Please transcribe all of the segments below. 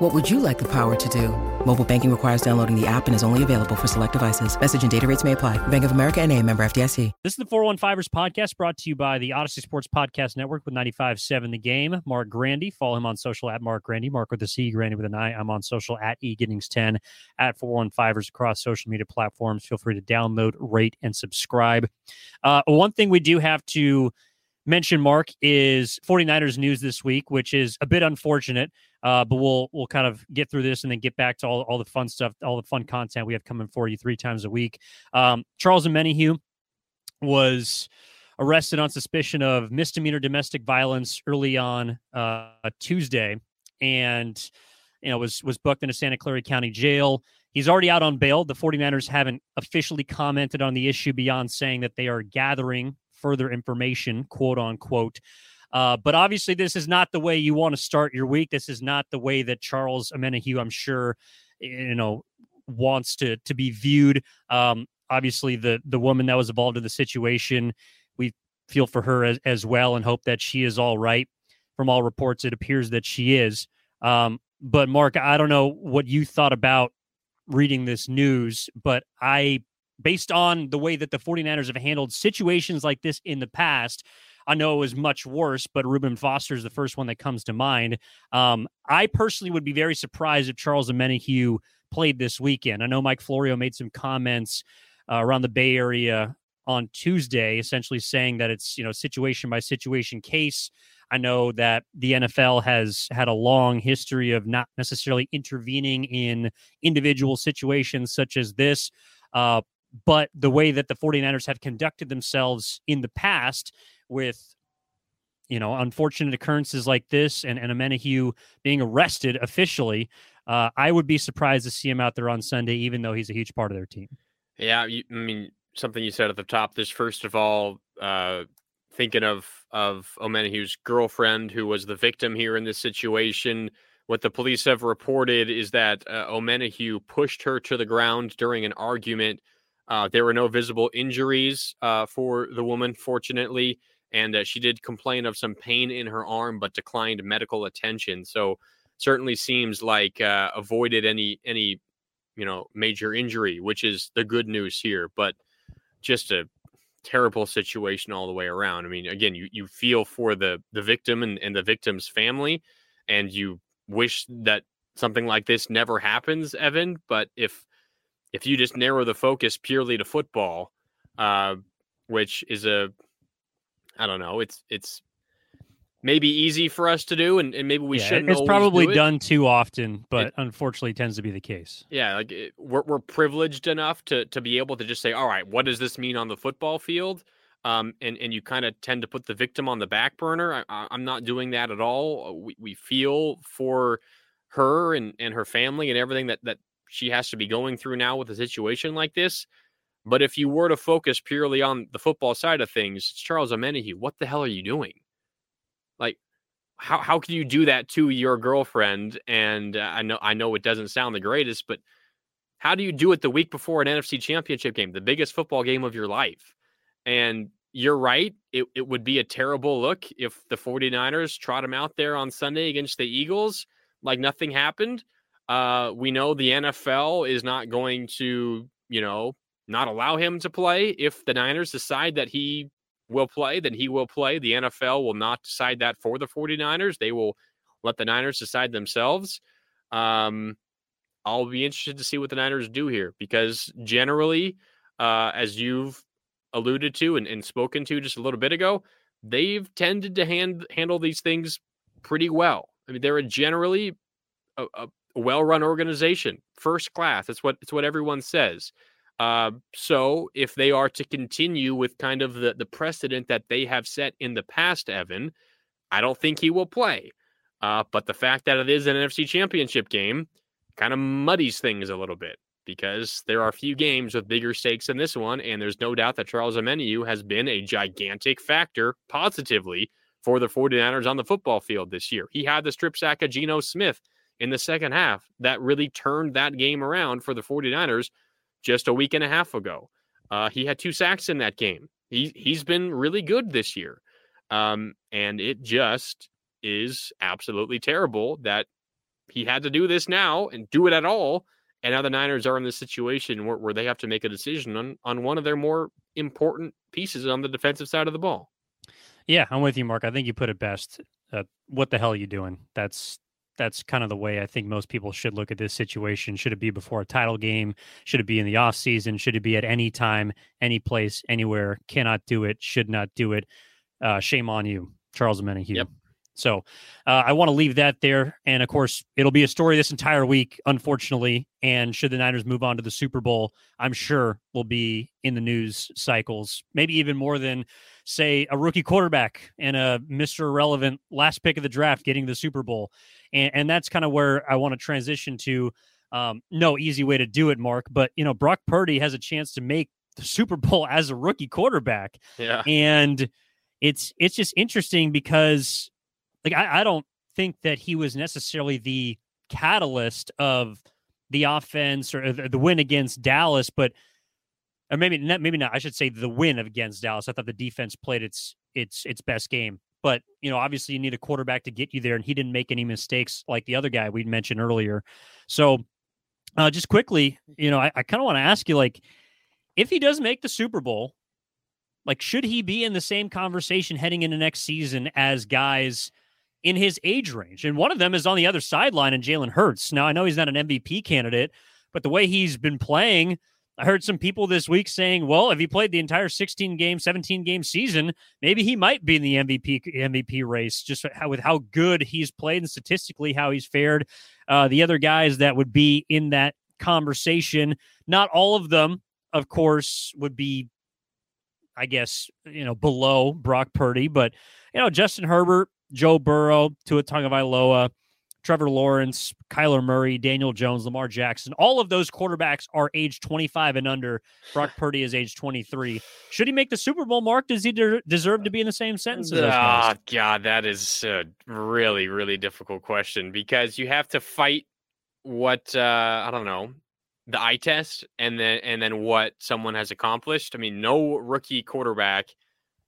What would you like the power to do? Mobile banking requires downloading the app and is only available for select devices. Message and data rates may apply. Bank of America and a member FDIC. This is the 415ers podcast brought to you by the Audacy Sports Podcast Network with 95.7 The Game. Marc Grandi. Follow him on social at Marc Grandi. Marc with a C, Grandi with an I. I'm on social at eGiddings10 at 415ers across social media platforms. Feel free to download, rate, and subscribe. Uh, one thing we do have to mention, Marc, is 49ers news this week, which is a bit unfortunate. Uh, but we'll we'll kind of get through this and then get back to all, all the fun stuff, all the fun content we have coming for you three times a week. Um, Charles Omenihu was arrested on suspicion of misdemeanor domestic violence early on uh, Tuesday, and you know was was booked into Santa Clara County Jail. He's already out on bail. The 49ers haven't officially commented on the issue beyond saying that they are gathering further information, quote unquote. Uh, but obviously, this is not the way you want to start your week. This is not the way that Charles Omenihu, I'm sure, you know, wants to to be viewed. Um, obviously, the the woman that was involved in the situation, we feel for her as, as well and hope that she is all right. From all reports, it appears that she is. Um, but Marc, I don't know what you thought about reading this news, but I, based on the way that the 49ers have handled situations like this in the past, I know it was much worse, but Reuben Foster is the first one that comes to mind. Um, I personally would be very surprised if Charles Omenihu played this weekend. I know Mike Florio made some comments uh, around the Bay Area on Tuesday, essentially saying that it's you know situation by situation case. I know that the NFL has had a long history of not necessarily intervening in individual situations such as this. Uh, but the way that the 49ers have conducted themselves in the past with you know unfortunate occurrences like this and and Omenihu being arrested officially, uh, I would be surprised to see him out there on Sunday, even though he's a huge part of their team. Yeah, you, I mean something you said at the top. This first of all, uh, thinking of of Omenihu's girlfriend, who was the victim here in this situation. What the police have reported is that uh, pushed her to the ground during an argument. Uh, there were no visible injuries uh, for the woman, fortunately and uh, she did complain of some pain in her arm but declined medical attention so certainly seems like uh, avoided any any you know major injury which is the good news here but just a terrible situation all the way around. I mean again you you feel for the the victim and, and the victim's family and you wish that something like this never happens evan but if if you just narrow the focus purely to football uh which is a I don't know. It's it's maybe easy for us to do, and, and maybe we yeah, shouldn't. It's probably done too often, but it, unfortunately, tends to be the case. Yeah, like it, we're we're privileged enough to to be able to just say, all right, what does this mean on the football field? Um, and and you kind of tend to put the victim on the back burner. I, am not doing that at all. We we feel for her and and her family and everything that that she has to be going through now with a situation like this. But if you were to focus purely on the football side of things, it's Charles Omenihu, what the hell are you doing? Like, how how can you do that to your girlfriend? And uh, I know I know it doesn't sound the greatest, but how do you do it the week before an NFC championship game, the biggest football game of your life? And you're right. It, it would be a terrible look if the 49ers trot him out there on Sunday against the Eagles like nothing happened. Uh, we know the NFL is not going to, you know, not allow him to play. If the Niners decide that he will play, then he will play. The NFL will not decide that for the 49ers. They will let the Niners decide themselves. Um, I'll be interested to see what the Niners do here because generally, uh, as you've alluded to and, and, spoken to just a little bit ago, they've tended to hand, handle these things pretty well. I mean, they're a generally a, a well-run organization, first class. That's what it's what everyone says. Uh, so if they are to continue with kind of the, the precedent that they have set in the past, Evan, I don't think he will play. Uh, but the fact that it is an NFC championship game kind of muddies things a little bit because there are few games with bigger stakes than this one. And there's no doubt that Charles Omenihu has been a gigantic factor positively for the 49ers on the football field this year. He had the strip sack of Geno Smith in the second half that really turned that game around for the 49ers just a week and a half ago. Uh, he had two sacks in that game. He, he's been really good this year. Um, and it just is absolutely terrible that he had to do this now and do it at all and now the Niners are in this situation where, where they have to make a decision on, on one of their more important pieces on the defensive side of the ball. Yeah, I'm with you, Marc. I think you put it best. Uh, what the hell are you doing? That's that's kind of the way I think most people should look at this situation. Should it be before a title game? Should it be in the off season? Should it be at any time, any place, anywhere? Cannot do it. Should not do it. Uh, shame on you, Charles Omenihu. Yep. So uh, I want to leave that there. And of course, it'll be a story this entire week, unfortunately. And should the Niners move on to the Super Bowl, I'm sure will be in the news cycles, maybe even more than, say, a rookie quarterback and a Mr. Irrelevant last pick of the draft getting the Super Bowl. And, and that's kind of where I want to transition to. Um, no easy way to do it, Marc. But, you know, Brock Purdy has a chance to make the Super Bowl as a rookie quarterback. Yeah. And it's it's just interesting because like I, I don't think that he was necessarily the catalyst of the offense or the, win against Dallas, but or maybe not, maybe not. I should say the win against Dallas. I thought the defense played its its its best game. But you know, obviously, you need a quarterback to get you there, and he didn't make any mistakes like the other guy we mentioned earlier. So, uh, just quickly, you know, I, I kind of want to ask you, like, if he does make the Super Bowl, like, should he be in the same conversation heading into next season as guys in his age range. And one of them is on the other sideline and Jalen Hurts. Now, I know he's not an MVP candidate, but the way he's been playing, I heard some people this week saying, well, if he played the entire 16 game, 17 game season, maybe he might be in the MVP MVP race just with how good he's played and statistically how he's fared. Uh, the other guys that would be in that conversation, not all of them, of course, would be, I guess, you know, below Brock Purdy, but you know, Justin Herbert, Joe Burrow, Tua Tagovailoa, Trevor Lawrence, Kyler Murray, Daniel Jones, Lamar Jackson. All of those quarterbacks are age 25 and under. Brock Purdy is age 23. Should he make the Super Bowl Marc? Does he de- deserve to be in the same sentence? Oh, God, that is a really, really difficult question because you have to fight what, uh, I don't know, the eye test and then and then what someone has accomplished. I mean, no rookie quarterback –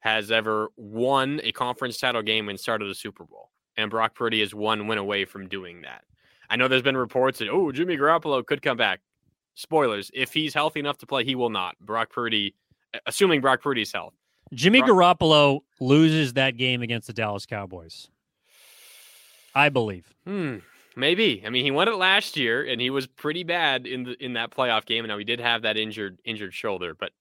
has ever won a conference title game and started a Super Bowl. And Brock Purdy is one win away from doing that. I know there's been reports that, oh, Jimmy Garoppolo could come back. Spoilers. If he's healthy enough to play, he will not. Brock Purdy, assuming Brock Purdy's health. Jimmy Brock- Garoppolo loses that game against the Dallas Cowboys. I believe. Hmm. Maybe. I mean, he won it last year, and he was pretty bad in the in that playoff game. And now he did have that injured injured shoulder, but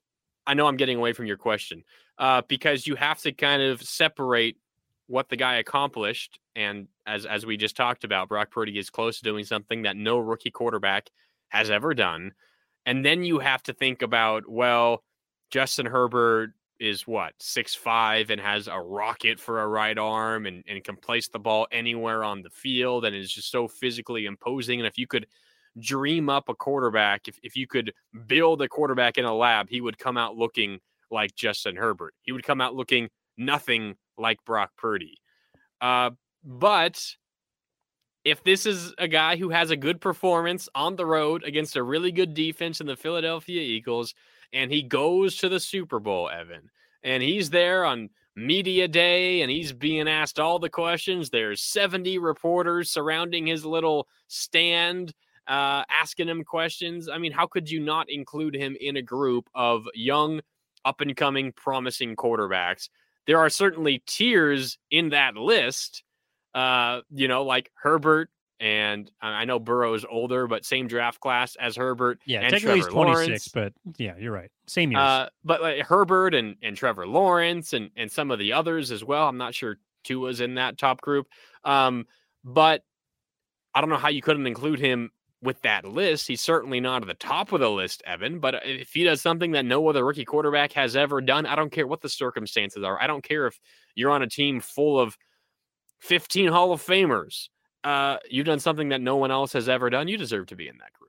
I know I'm getting away from your question uh, because you have to kind of separate what the guy accomplished. And as as we just talked about, Brock Purdy is close to doing something that no rookie quarterback has ever done. And then you have to think about, well, Justin Herbert is what six five and has a rocket for a right arm and, and can place the ball anywhere on the field and is just so physically imposing. And if you could dream up a quarterback, if, if you could build a quarterback in a lab, he would come out looking like Justin Herbert. He would come out looking nothing like Brock Purdy. Uh, but if this is a guy who has a good performance on the road against a really good defense in the Philadelphia Eagles, and he goes to the Super Bowl, Evan, and he's there on media day and he's being asked all the questions. There's 70 reporters surrounding his little stand uh, asking him questions. I mean, how could you not include him in a group of young, up and coming, promising quarterbacks? There are certainly tiers in that list. Uh, you know, like Herbert, and I know Burrow's older, but same draft class as Herbert. Yeah, and technically Trevor he's 26, Lawrence. but yeah, you're right. Same years. Uh, but like Herbert and, and Trevor Lawrence and, and some of the others as well. I'm not sure Tua's in that top group. Um, but I don't know how you couldn't include him with that list. He's certainly not at the top of the list, Evan, but if he does something that no other rookie quarterback has ever done, I don't care what the circumstances are. I don't care if you're on a team full of 15 Hall of Famers. Uh, you've done something that no one else has ever done. You deserve to be in that group.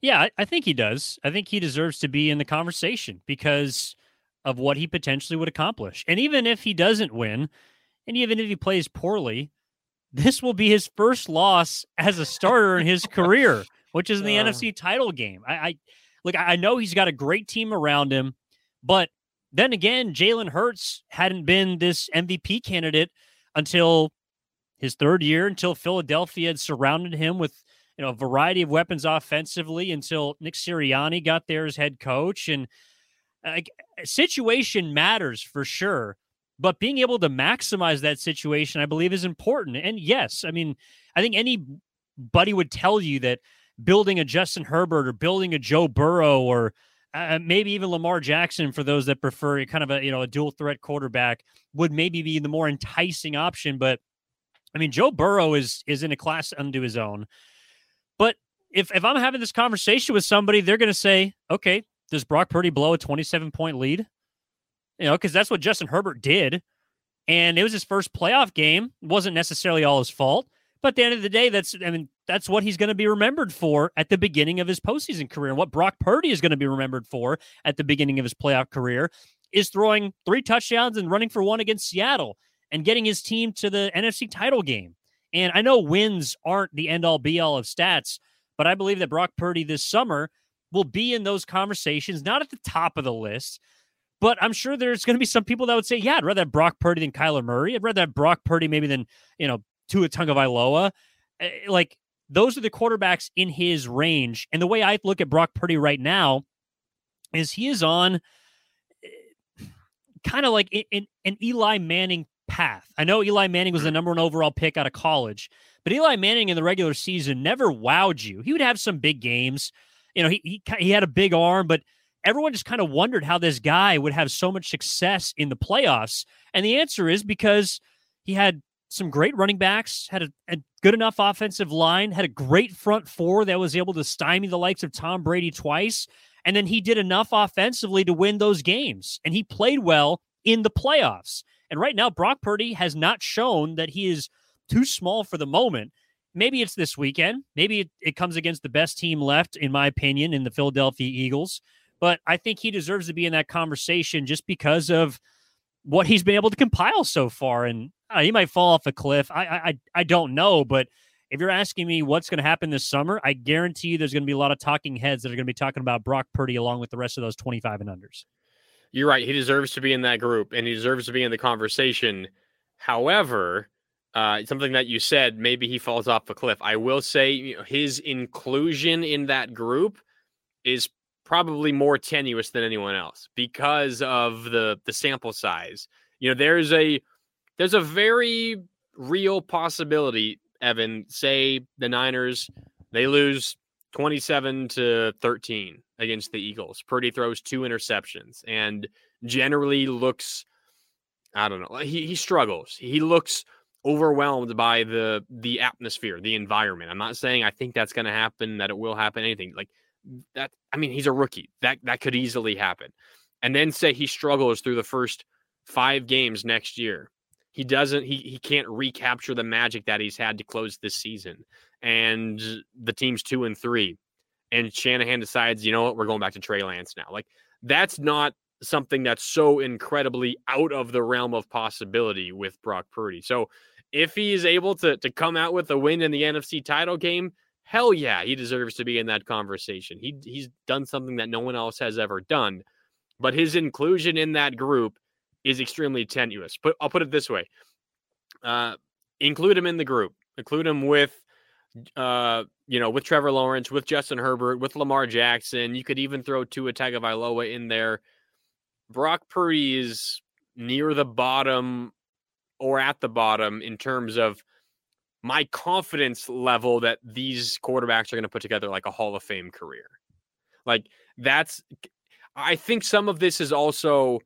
Yeah, I, I think he does. I think he deserves to be in the conversation because of what he potentially would accomplish. And even if he doesn't win, and even if he plays poorly, this will be his first loss as a starter in his career, which is in the uh, NFC title game. I, I look, I know he's got a great team around him, but then again, Jalen Hurts hadn't been this MVP candidate until his third year, until Philadelphia had surrounded him with you know, a variety of weapons offensively until Nick Sirianni got there as head coach. And like situation matters for sure, but being able to maximize that situation, I believe, is important. And yes, I mean, I think anybody would tell you that building a Justin Herbert or building a Joe Burrow or uh, maybe even Lamar Jackson for those that prefer kind of a you know a dual threat quarterback would maybe be the more enticing option. But I mean, Joe Burrow is is in a class unto his own. But if if I'm having this conversation with somebody, they're going to say, okay, does Brock Purdy blow a 27 point lead? You know, because that's what Justin Herbert did. And it was his first playoff game. It wasn't necessarily all his fault. But at the end of the day, that's I mean, that's what he's going to be remembered for at the beginning of his postseason career. And what Brock Purdy is going to be remembered for at the beginning of his playoff career is throwing three touchdowns and running for one against Seattle and getting his team to the NFC title game. And I know wins aren't the end all be all of stats, but I believe that Brock Purdy this summer will be in those conversations, not at the top of the list, but I'm sure there's going to be some people that would say, yeah, I'd rather have Brock Purdy than Kyler Murray. I'd rather have Brock Purdy maybe than, you know, Tua Tagovailoa. Eh, like, those are the quarterbacks in his range. And the way I look at Brock Purdy right now is he is on eh, kind of like an Eli Manning path. I know Eli Manning was the mm-hmm. number one overall pick out of college, but Eli Manning in the regular season never wowed you. He would have some big games. You know, he he, he had a big arm, but everyone just kind of wondered how this guy would have so much success in the playoffs. And the answer is because he had some great running backs, had a, a, good enough offensive line, had a great front four that was able to stymie the likes of Tom Brady twice. And then he did enough offensively to win those games. And he played well in the playoffs. And right now, Brock Purdy has not shown that he is too small for the moment. Maybe it's this weekend. Maybe it, it comes against the best team left, in my opinion, in the Philadelphia Eagles. But I think he deserves to be in that conversation just because of what he's been able to compile so far. And uh, he might fall off a cliff. I, I I don't know, but if you're asking me what's going to happen this summer, I guarantee you there's going to be a lot of talking heads that are going to be talking about Brock Purdy along with the rest of those 25 and unders you're right. He deserves to be in that group and he deserves to be in the conversation. However, uh, something that you said, maybe he falls off a cliff. I will say you know, his inclusion in that group is probably more tenuous than anyone else because of the the sample size. You know, there's a there's a very real possibility, Evan, say the Niners they lose 27 to 13 against the Eagles. Purdy throws two interceptions and generally looks I don't know. He he struggles. He looks overwhelmed by the the atmosphere, the environment. I'm not saying I think that's going to happen, that it will happen, anything like that. I mean, he's a rookie. That that could easily happen. And then say he struggles through the first five games next year. He doesn't. He he can't recapture the magic that he's had to close this season. And the team's two and three and Shanahan decides, you know what, we're going back to Trey Lance now. Like that's not something that's so incredibly out of the realm of possibility with Brock Purdy. So if he is able to to come out with a win in the NFC title game, hell yeah, he deserves to be in that conversation. He he's done something that no one else has ever done. But his inclusion in that group is extremely tenuous. But I'll put it this way. Uh include him in the group. Include him with uh, you know, with Trevor Lawrence, with Justin Herbert, with Lamar Jackson. You could even throw Tua Tagovailoa in there. Brock Purdy is near the bottom or at the bottom in terms of my confidence level that these quarterbacks are going to put together like a Hall of Fame career. Like that's I think some of this is also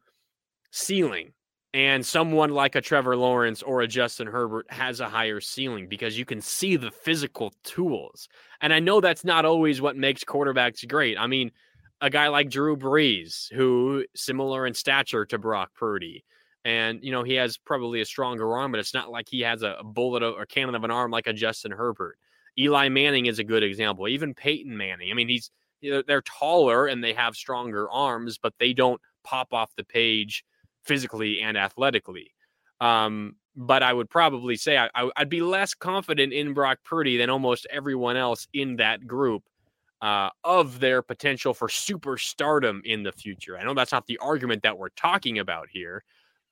ceiling and someone like a Trevor Lawrence or a Justin Herbert has a higher ceiling because you can see the physical tools. And I know that's not always what makes quarterbacks great. I mean, a guy like Drew Brees, who similar in stature to Brock Purdy, and you know he has probably a stronger arm, but it's not like he has a bullet or cannon of an arm like a Justin Herbert. Eli Manning is a good example. Even Peyton Manning. I mean, he's they're taller and they have stronger arms, but they don't pop off the page physically and athletically. Um, but I would probably say I, I, would be less confident in Brock Purdy than almost everyone else in that group uh, of their potential for superstardom in the future. I know that's not the argument that we're talking about here.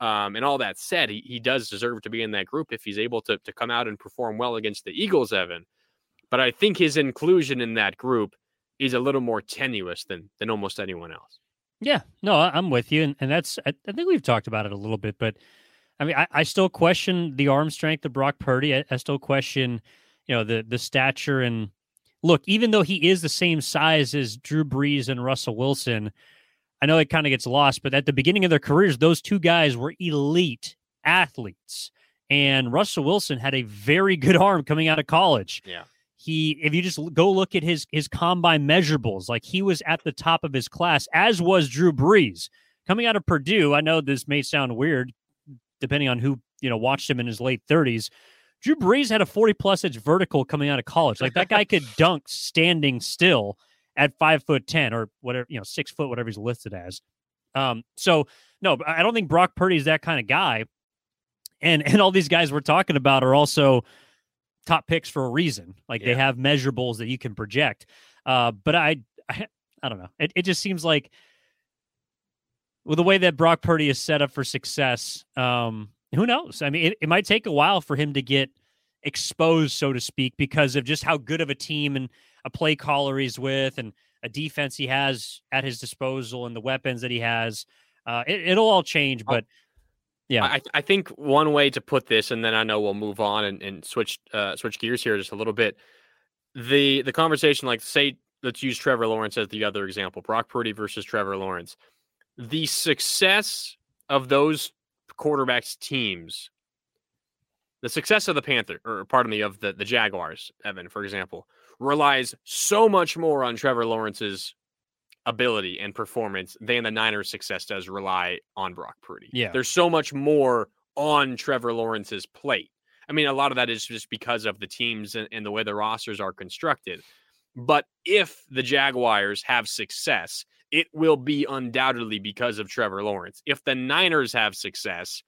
Um, and all that said, he, he does deserve to be in that group if he's able to, to come out and perform well against the Eagles, Evan. But I think his inclusion in that group is a little more tenuous than than almost anyone else. Yeah, no, I'm with you, and, and that's I, think we've talked about it a little bit, but I mean, I, I still question the arm strength of Brock Purdy. I, I, still question, you know, the the stature and look. Even though he is the same size as Drew Brees and Russell Wilson, I know it kind of gets lost. But at the beginning of their careers, those two guys were elite athletes, and Russell Wilson had a very good arm coming out of college. Yeah he if you just go look at his his combine measurables like he was at the top of his class as was drew brees. Coming out of purdue i know this may sound weird depending on who you know watched him in his late 30s drew brees had a 40 plus inch vertical coming out of college. Like that guy could dunk standing still at five foot ten or whatever you know six foot whatever he's listed as. Um so no i don't think brock purdy is that kind of guy. And and all these guys we're talking about are also top picks for a reason. Like yeah. they have measurables that you can project. Uh, but I, I, I don't know. It, it just seems like with the way that Brock Purdy is set up for success, um, who knows? I mean, it, it might take a while for him to get exposed, so to speak, because of just how good of a team and a play caller he's with and a defense he has at his disposal and the weapons that he has. Uh, it, will all change, but yeah, I, I think one way to put this, and then I know we'll move on and, and switch uh, switch gears here just a little bit. The the conversation, like say, let's use Trevor Lawrence as the other example, Brock Purdy versus Trevor Lawrence. The success of those quarterbacks teams, the success of the Panther, or pardon me, of the the Jaguars, Evan, for example, relies so much more on Trevor Lawrence's ability and performance than the Niners' success does rely on Brock Purdy. Yeah. There's so much more on Trevor Lawrence's plate. I mean, a lot of that is just because of the teams and, and the way the rosters are constructed. But if the Jaguars have success, it will be undoubtedly because of Trevor Lawrence. If the Niners have success,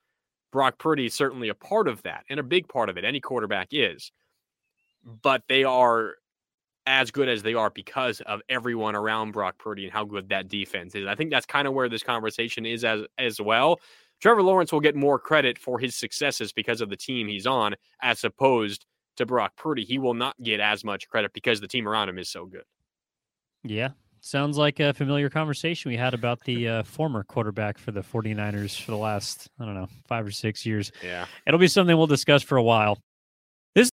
Brock Purdy is certainly a part of that and a big part of it. Any quarterback is. But they are as good as they are because of everyone around Brock Purdy and how good that defense is. I think that's kind of where this conversation is as as well. Trevor Lawrence will get more credit for his successes because of the team he's on, as opposed to Brock Purdy. He will not get as much credit because the team around him is so good. Yeah. Sounds like a familiar conversation we had about the uh, former quarterback for the 49ers for the last, I don't know, five or six years. Yeah. It'll be something we'll discuss for a while.